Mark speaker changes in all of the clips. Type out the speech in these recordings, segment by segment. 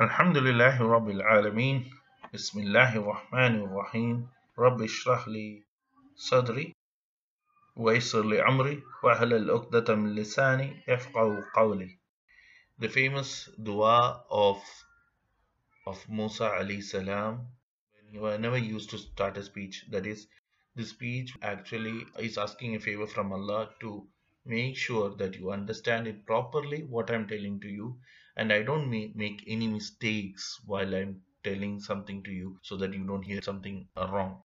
Speaker 1: الحمد لله رب العالمين بسم الله الرحمن الرحيم رب اشرح لي صدري ويسر لي أمري واحلل عقدة من لساني يفقه قولي The famous dua of of Musa alayhi salam whenever he used to start a speech that is the speech actually is asking a favor from Allah to make sure that you understand it properly what I'm telling to you and I don't ma- make any mistakes while I'm telling something to you so that you don't hear something uh, wrong.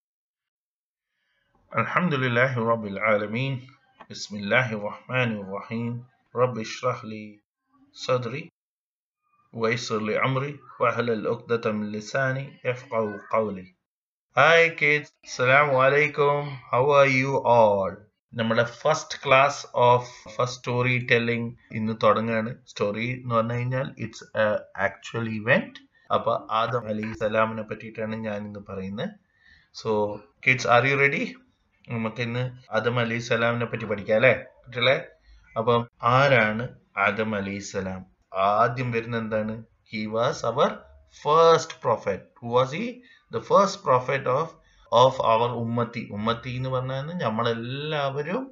Speaker 1: الحمد لله رب العالمين بسم الله الرحمن الرحيم رب اشرح لي صدري ويسر لي أمري واحلل عقدة من لساني يفقه قولي Hi kids, Assalamu alaikum. How are you all? നമ്മുടെ first class of first story telling ഇന്ന് തുടങ്ങുകയാണ് story എന്ന് പറഞ്ഞു കഴിഞ്ഞാൽ it's actual event അപ്പൊ ആദം അലി സലാമിനെ പറ്റിയിട്ടാണ് ഞാൻ ഇന്ന് പറയുന്നത്. So kids are you ready നമുക്ക് ഇന്ന് ആദം അലി സലാമിനെ പറ്റി പഠിക്കാം അല്ലേ? കുട്ടികളെ അപ്പം ആരാണ് ആദം അലി സലാം? ആദ്യം വരുന്ന എന്താണ്? He was our first prophet who was he the first prophet of of our ഉമ്മത്തി. ഉമ്മത്തി എന്ന് പറഞ്ഞാൽ നമ്മളെല്ലാവരും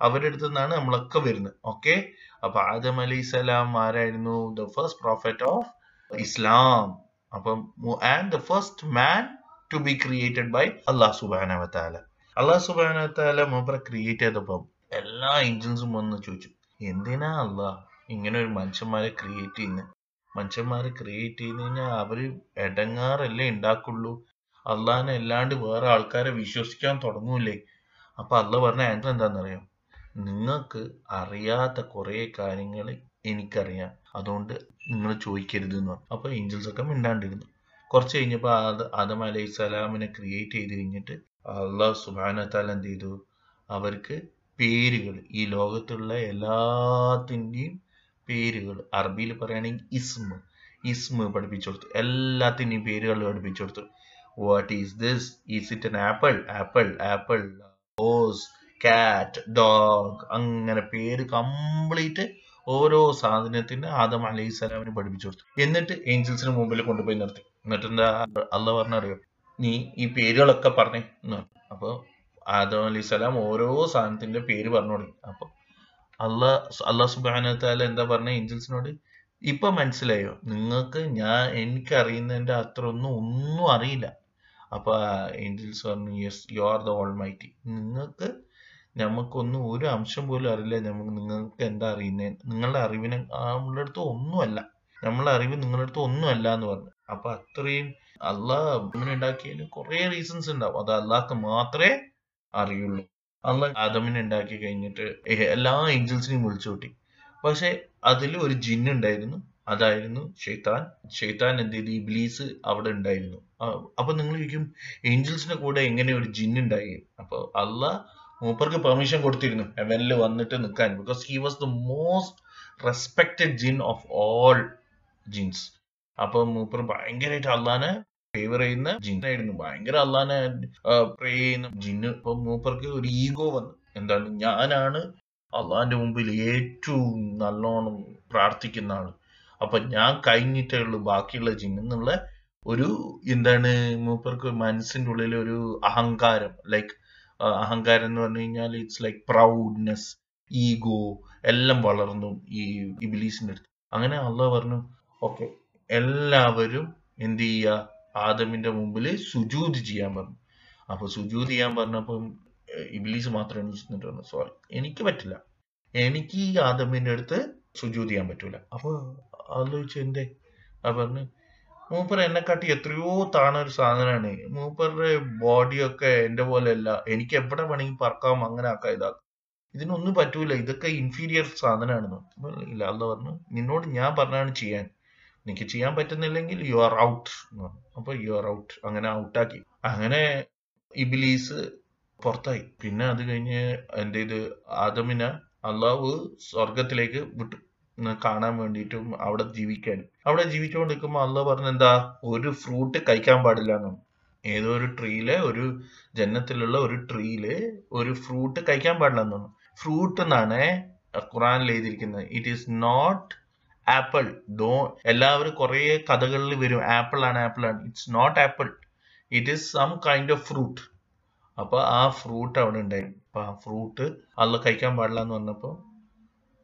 Speaker 1: അവരുടെ അടുത്ത് നിന്നാണ് നമ്മളൊക്കെ വരുന്നത്. ഓക്കെ അപ്പൊ ആദം അലി സ്വലാം ആരായിരുന്നു? The first prophet of Islam അപ്പം and the first man to be created by Allah സുബാനവത്താല അള്ളാഹ് സുബാനവത്താല മൂപ്പറെ ക്രിയേറ്റ് ചെയ്തപ്പം എല്ലാ ഏഞ്ചൽസും വന്ന് ചോദിച്ചു എന്തിനാ അള്ളാഹ് ഇങ്ങനെ ഒരു മനുഷ്യന്മാരെ ക്രിയേറ്റ് ചെയ്യുന്നത് മനുഷ്യന്മാരെ ക്രിയേറ്റ് ചെയ്ത് കഴിഞ്ഞാൽ അവർ ഇടങ്ങാറല്ലേ ഉണ്ടാക്കുള്ളൂ. അള്ളാഹിനെ അല്ലാണ്ട് വേറെ ആൾക്കാരെ വിശ്വസിക്കാൻ തുടങ്ങൂലേ അപ്പൊ അള്ള പറഞ്ഞ ആൻസർ എന്താണെന്നറിയാം നിങ്ങൾക്ക് അറിയാത്ത കുറെ കാര്യങ്ങൾ എനിക്കറിയാം. അതുകൊണ്ട് നിങ്ങൾ ചോദിക്കരുത് എന്ന് പറഞ്ഞു. അപ്പൊ ഏഞ്ചൽസ് ഒക്കെ മിണ്ടാണ്ടിരുന്നു. കുറച്ച് കഴിഞ്ഞപ്പോ ആദ ആദം അലൈഹി സ്വലാമിനെ ക്രിയേറ്റ് ചെയ്ത് കഴിഞ്ഞിട്ട് അള്ളാഹ് സുബാനത്താൽ എന്ത് ചെയ്തു അവർക്ക് പേരുകൾ ഈ ലോകത്തുള്ള എല്ലാത്തിന്റെയും പേരുകൾ അറബിയിൽ പറയുകയാണെങ്കിൽ ഇസ്മ ഇസ്മ പഠിപ്പിച്ചു കൊടുത്തു. എല്ലാത്തിന്റെയും പേരുകൾ പഠിപ്പിച്ചു കൊടുത്തു. What is this? Is it an apple? Apple, apple, horse, cat, dog. അങ്ങനെ പേര് കംപ്ലീറ്റ് ഓരോ സാധനത്തിന് ആദം അലൈഹി പഠിപ്പിച്ചു കൊടുത്തു. എന്നിട്ട് ഏഞ്ചൽസിന് മുമ്പിൽ കൊണ്ടുപോയി നിർത്തി. എന്നിട്ട് എന്താ അല്ല പറഞ്ഞറിയോ? നീ ഈ പേരുകളൊക്കെ പറഞ്ഞേ എന്ന് പറഞ്ഞു. അപ്പൊ ആദം അലൈഹി ഓരോ സാധനത്തിന്റെ പേര് പറഞ്ഞു തുടങ്ങി. അപ്പൊ അല്ല അള്ളാഹ് സുബാനത്താല എന്താ പറഞ്ഞ ഏഞ്ചൽസിനോട് ഇപ്പൊ മനസ്സിലായോ? നിങ്ങൾക്ക് ഞാൻ എനിക്ക് അറിയുന്നതിന്റെ അത്ര ഒന്നും ഒന്നും അറിയില്ല. അപ്പൊ ഏഞ്ചൽസ് പറഞ്ഞു yes you are the almighty നിങ്ങൾക്ക് നമുക്കൊന്നും ഒരു അംശം പോലും അറിയില്ല. നമുക്ക് നിങ്ങൾക്ക് എന്താ അറിയുന്നത് നിങ്ങളുടെ അറിവിനെ നമ്മളുടെ അടുത്ത് ഒന്നുമല്ല. നമ്മളെ അറിവ് നിങ്ങളുടെ അടുത്ത് ഒന്നുമല്ല എന്ന് പറഞ്ഞു. അപ്പൊ അത്രയും അള്ളാഹ് ഉണ്ടാക്കിയതിന് കുറെ റീസൺസ് ഉണ്ടാവും. അത് അള്ളാഹ്ക്ക് മാത്രമേ അറിയുള്ളൂ. അള്ളാഹ് ആദമിനെ ഉണ്ടാക്കി കഴിഞ്ഞിട്ട് എല്ലാ ഏഞ്ചൽസിനെയും വിളിച്ചു കൂട്ടി. പക്ഷെ അതിൽ ഒരു ജിന്ന് ഉണ്ടായിരുന്നു. അതായിരുന്നു ഷെയ്ത്താൻ ഷെയ്ത്താൻ എന്ത് ചെയ്തു? ഇബ്ലീസ് അവിടെ ഉണ്ടായിരുന്നു. അപ്പൊ നിങ്ങൾ ചോദിക്കും ഏഞ്ചൽസിന്റെ കൂടെ എങ്ങനെ ഒരു ജിന്ന് ഉണ്ടായി? അപ്പൊ അള്ളാഹ് മൂപ്പർക്ക് പെർമിഷൻ കൊടുത്തിരുന്നു. ഹെവനിൽ വന്നിട്ട് നിൽക്കാൻ because he was the most respected jinn of all jinns. അപ്പൊ മൂപ്പർ ഭയങ്കരമായിട്ട് അള്ളാനെ ഫേവർ ചെയ്യുന്ന ജിന്നായിരുന്നു ഭയങ്കര അള്ളാനെ പ്രേ ചെയ്യുന്ന ജിന്ന് അപ്പൊ മൂപ്പർക്ക് ഒരു ഈഗോ വന്നു. എന്താണ്? ഞാനാണ് അള്ളാന്റെ മുമ്പിൽ ഏറ്റവും നല്ലോണം പ്രാർത്ഥിക്കുന്ന ആൾ. അപ്പൊ ഞാൻ കഴിഞ്ഞിട്ടേ ഉള്ളൂ ബാക്കിയുള്ള ജിന്ന് എന്നുള്ള ഒരു എന്താണ് മൂപ്പർക്ക് മനസ്സിന്റെ ഉള്ളിൽ ഒരു അഹങ്കാരം ലൈക്ക് അഹങ്കാരം എന്ന് പറഞ്ഞു കഴിഞ്ഞാൽ ഇറ്റ്സ് ലൈക്ക് പ്രൗഡ്നെസ് ഈഗോ എല്ലാം വളർന്നു ഈ ഇബിലീസിന്റെ അടുത്ത്. അങ്ങനെ അള്ളാഹ് പറഞ്ഞു ഓക്കെ എല്ലാവരും എന്ത് ചെയ്യുക? ആദമിന്റെ മുമ്പിൽ സുജൂത് ചെയ്യാൻ പറഞ്ഞു. അപ്പൊ സുജൂത് ചെയ്യാൻ പറഞ്ഞപ്പം ഇബിലീസ് മാത്രം എണീച്ചിട്ട് പറഞ്ഞു സോറി എനിക്ക് പറ്റില്ല. എനിക്ക് ഈ ആദമിന്റെ അടുത്ത് സുജൂത് ചെയ്യാൻ പറ്റൂല. അപ്പൊ ആലോചിച്ചു എന്തേ? ആ പറഞ്ഞു മൂപ്പർ എന്നെക്കാട്ടി എത്രയോ താണ ഒരു സാധനമാണ് മൂപ്പറുടെ ബോഡിയൊക്കെ എന്റെ പോലെ അല്ല. എനിക്ക് എവിടെ വേണമെങ്കിൽ പറക്കാം അങ്ങനെ ആക്കാം ഇതാക്കാം. ഇതിനൊന്നും പറ്റൂല. ഇതൊക്കെ ഇൻഫീരിയർ സാധനമാണെന്ന് ഇല്ല അല്ല പറഞ്ഞു നിന്നോട് ഞാൻ പറഞ്ഞാണ് ചെയ്യാൻ. എനിക്ക് ചെയ്യാൻ പറ്റുന്നില്ലെങ്കിൽ യു ആർ ഔട്ട് എന്ന് പറഞ്ഞു. അപ്പൊ യു ആർ ഔട്ട് അങ്ങനെ ഔട്ടാക്കി അങ്ങനെ ഇബിലീസ് പുറത്തായി. പിന്നെ അത് കഴിഞ്ഞ് എന്ത് ഇത് ആദമിനെ അള്ളാഹു സ്വർഗത്തിലേക്ക് വിട്ടു. കാണാൻ വേണ്ടിയിട്ടും അവിടെ ജീവിക്കാനും അവിടെ ജീവിച്ചുകൊണ്ട് നിൽക്കുമ്പോൾ അള്ളാഹ് പറഞ്ഞ എന്താ ഒരു ഫ്രൂട്ട് കഴിക്കാൻ പാടില്ല എന്നാണ് ഏതോ ഒരു ട്രീയിലെ ഒരു ജന്നത്തിലുള്ള ഒരു ട്രീയിൽ ഒരു ഫ്രൂട്ട് കഴിക്കാൻ പാടില്ല എന്നാണ് ഫ്രൂട്ട് എന്നാണ് ഖുറാനിൽ എഴുതിയിരിക്കുന്നത്. ഇറ്റ് ഈസ് നോട്ട് ആപ്പിൾ ഡോ എല്ലാവരും കുറേ കഥകളിൽ വരും. ആപ്പിൾ ആണ് ആപ്പിൾ ആണ്. It's not apple it is some kind of fruit അപ്പൊ ആ ഫ്രൂട്ട് അവിടെ ഉണ്ടായി. അപ്പൊ ആ ഫ്രൂട്ട് അല്ല കഴിക്കാൻ പാടില്ല എന്ന് പറഞ്ഞപ്പോ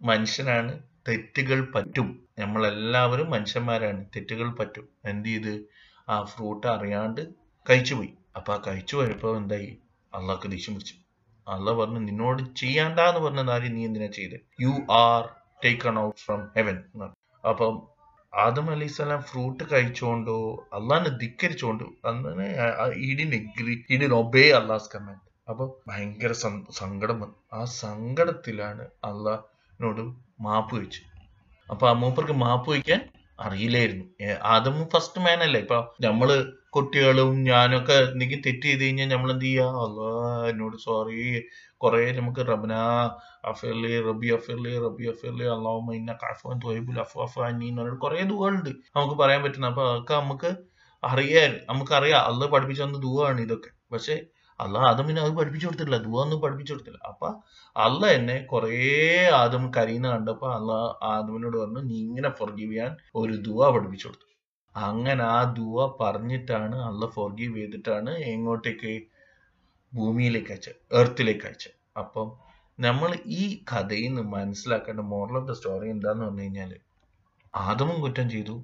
Speaker 1: മനുഷ്യനാണ് തെറ്റുകൾ പറ്റും. നമ്മളെല്ലാവരും മനുഷ്യന്മാരാണ്. തെറ്റുകൾ പറ്റും. എന്ത് ചെയ്ത്? ആ ഫ്രൂട്ട് അറിയാണ്ട് കഴിച്ചു പോയി അപ്പൊ ആ കഴിച്ചു പോയപ്പോ എന്തായി? അള്ളാഹ്ക്ക് ദേഷ്യം പിടിച്ചു. അള്ള പറഞ്ഞു നിന്നോട് ചെയ്യണ്ടെന്ന് പറഞ്ഞ നാരി നീ എന്തിനാ ചെയ്ത്? You are taken out from heaven അപ്പം ആദം അലൈഹി സ്വലാം ഫ്രൂട്ട് കഴിച്ചോണ്ടോ അള്ളാഹിനെ ധിക്കരിച്ചോണ്ടോ അങ്ങനെ ഈഡിൻ എഗ്രി ഈഡിൻ ഒബേ അള്ളാഹ്സ് കമാൻഡ് അപ്പൊ ഭയങ്കര സങ്കടം ആ സങ്കടത്തിലാണ് അള്ളാഹിനോട് മാപ്പ് വെച്ചു. അപ്പൊ ആ മൂപ്പർക്ക് മാപ്പ് വയ്ക്കാൻ അറിയില്ലായിരുന്നു. ആദം ഫസ്റ്റ് മാൻ അല്ലേ? ഇപ്പൊ നമ്മൾ കുട്ടികളും ഞാനൊക്കെ എന്തെങ്കിലും തെറ്റ് ചെയ്ത് കഴിഞ്ഞാൽ നമ്മൾ എന്ത് ചെയ്യാ? അല്ലാ എന്നോട് സോറി കുറെ നമുക്ക് റബ്ന അഫിർലി റബി അഫിർലി റബി അഫിർലി അള്ളാഹുമ്മ ഇന്ന കഫൻ കുറെ നമുക്ക് പറയാൻ പറ്റുന്ന അപ്പൊ അതൊക്കെ നമുക്ക് അറിയാൻ നമുക്കറിയാം. അള്ളാഹ് പഠിപ്പിച്ചു തന്ന ദുവാണ് ഇതൊക്കെ. പക്ഷെ അള്ളാഹ് ആദമിനെ അത് പഠിപ്പിച്ചു കൊടുത്തിട്ടില്ല. ദുവ ഒന്നും പഠിപ്പിച്ചു കൊടുത്തില്ല. അപ്പൊ അല്ല എന്നെ കുറേ ആദം കരീന്ന് കണ്ടപ്പോ അല്ല ആദമിനോട് പറഞ്ഞു നീ ഇങ്ങനെ ഫോർഗീവ് ചെയ്യാൻ ഒരു ദുവ പഠിപ്പിച്ചു കൊടുത്തു. അങ്ങനെ ആ ദുവ പറഞ്ഞിട്ടാണ് അല്ല ഫോർഗീവ് ചെയ്തിട്ടാണ് എങ്ങോട്ടേക്ക് ഭൂമിയിലേക്ക് അയച്ചത് എർത്തിലേക്ക് അയച്ചത്. അപ്പം നമ്മൾ ഈ കഥയിൽ നിന്ന് മനസ്സിലാക്കേണ്ട മോറൽ ഓഫ് ദ സ്റ്റോറി എന്താന്ന് പറഞ്ഞു കഴിഞ്ഞാൽ ആദമും കുറ്റം ചെയ്തു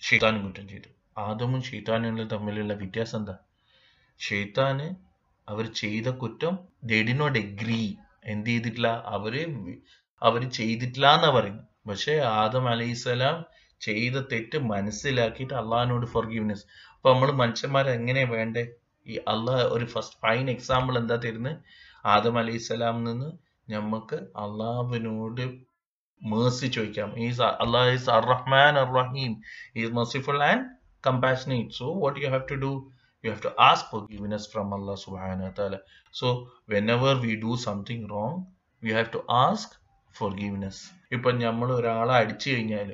Speaker 1: ഷെയ്ത്താനും കുറ്റം ചെയ്തു. ആദമും ഷെയ്ത്താനും തമ്മിലുള്ള വ്യത്യാസം എന്താ? ഷെയ്ത്താന് അവർ ചെയ്ത കുറ്റം ദേ ഡി നോട്ട് എഗ്രി എന്ത് ചെയ്തിട്ടില്ല? അവർ അവർ ചെയ്തിട്ടില്ല എന്നാ പറയുന്നത്. പക്ഷെ ആദം അലൈസലാം ചെയ്ത തെറ്റ് മനസ്സിലാക്കിയിട്ട് അള്ളാഹിനോട് ഫോർഗീവ്നെസ് അപ്പൊ നമ്മൾ മനുഷ്യന്മാർ എങ്ങനെ വേണ്ടേ? ഈ അള്ളാഹ് ഒരു ഫസ്റ്റ് ഫൈൻ എക്സാമ്പിൾ എന്താ തരുന്നത് ആദം അലൈഹിസ്സലാം നിന്ന് നമുക്ക് അള്ളാഹുവിനോട് മേഴ്സി ചോദിക്കാം. ഈസ് അള്ളാഹ് ഈസ് അർ റഹ്മാൻ അർ റഹീം is merciful and compassionate so what you have to do? You have to ask forgiveness from Allah subhanahu wa ta'ala so whenever we do something wrong we have to ask forgiveness ഇപ്പൊ നമ്മൾ ഒരാളെ അടിച്ചു കഴിഞ്ഞാൽ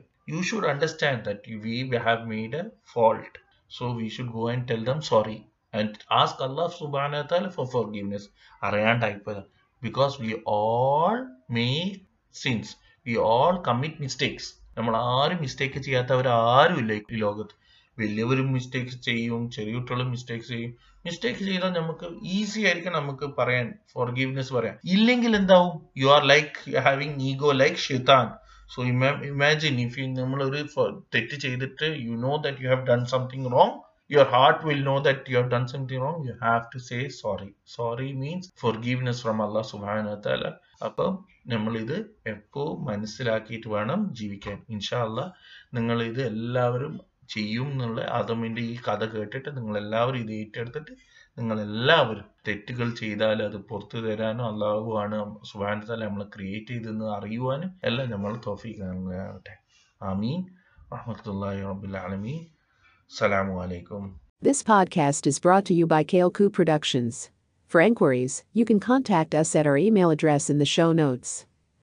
Speaker 1: should understand that we have made a fault so we should go and tell them sorry and ask Allah subhanahu wa ta'ala for forgiveness അറിയാണ്ടായിപ്പോയതാ because we all make sins we all commit mistakes നമ്മൾ ആരും mistake ചെയ്യാത്തവർ ആരുമില്ല ഈ ലോകത്ത് വലിയവരും mistakes ചെയ്യും ചെറിയ കുട്ടികളും മിസ്റ്റേക്സ് ചെയ്യും. മിസ്റ്റേക്ക് ചെയ്താൽ നമുക്ക് ഈസി ആയിരിക്കും നമുക്ക് പറയാൻ ഫോർഗീവ്നെസ് പറയാൻ. ഇല്ലെങ്കിൽ എന്താവും? You are like having ego like ഷിതാൻ so imagine if you നമ്മൾ ഒരു തെറ്റ് ചെയ്തിട്ട് you know that you have done something wrong your heart will know that you have done something wrong. You have to say sorry. Sorry means forgiveness from allah subhanahu wa ta'ala. അപ്പം നമ്മൾ ഇത് എപ്പോ മനസ്സിലാക്കിയിട്ട് വേണം ജീവിക്കാൻ. ഇൻഷാ അല്ല നിങ്ങൾ ഇത് എല്ലാവരും ചെയ്യും എന്നുള്ള ആദമിന്റെ ഈ കഥ കേട്ടിട്ട് നിങ്ങൾ എല്ലാവരും ഇത് ഏറ്റെടുത്തിട്ട് നിങ്ങൾ എല്ലാവരും തെറ്റുകൾ ചെയ്താൽ അത് പുറത്തു തരാനും അള്ളാഹുവാണ് സുബാന തല നമ്മളെ ക്രിയേറ്റ് ചെയ്തെന്ന് അറിയുവാനും എല്ലാം നമ്മൾ തോഫിക്കാകട്ടെ ആമീൻ റഹ്മത്തുള്ളാഹി റബ്ബിൽ ആലമീൻ അസ്സലാമു അലൈക്കും
Speaker 2: This podcast is brought to you by Kaleku Productions. For inquiries, you can contact us at our email address in the show notes.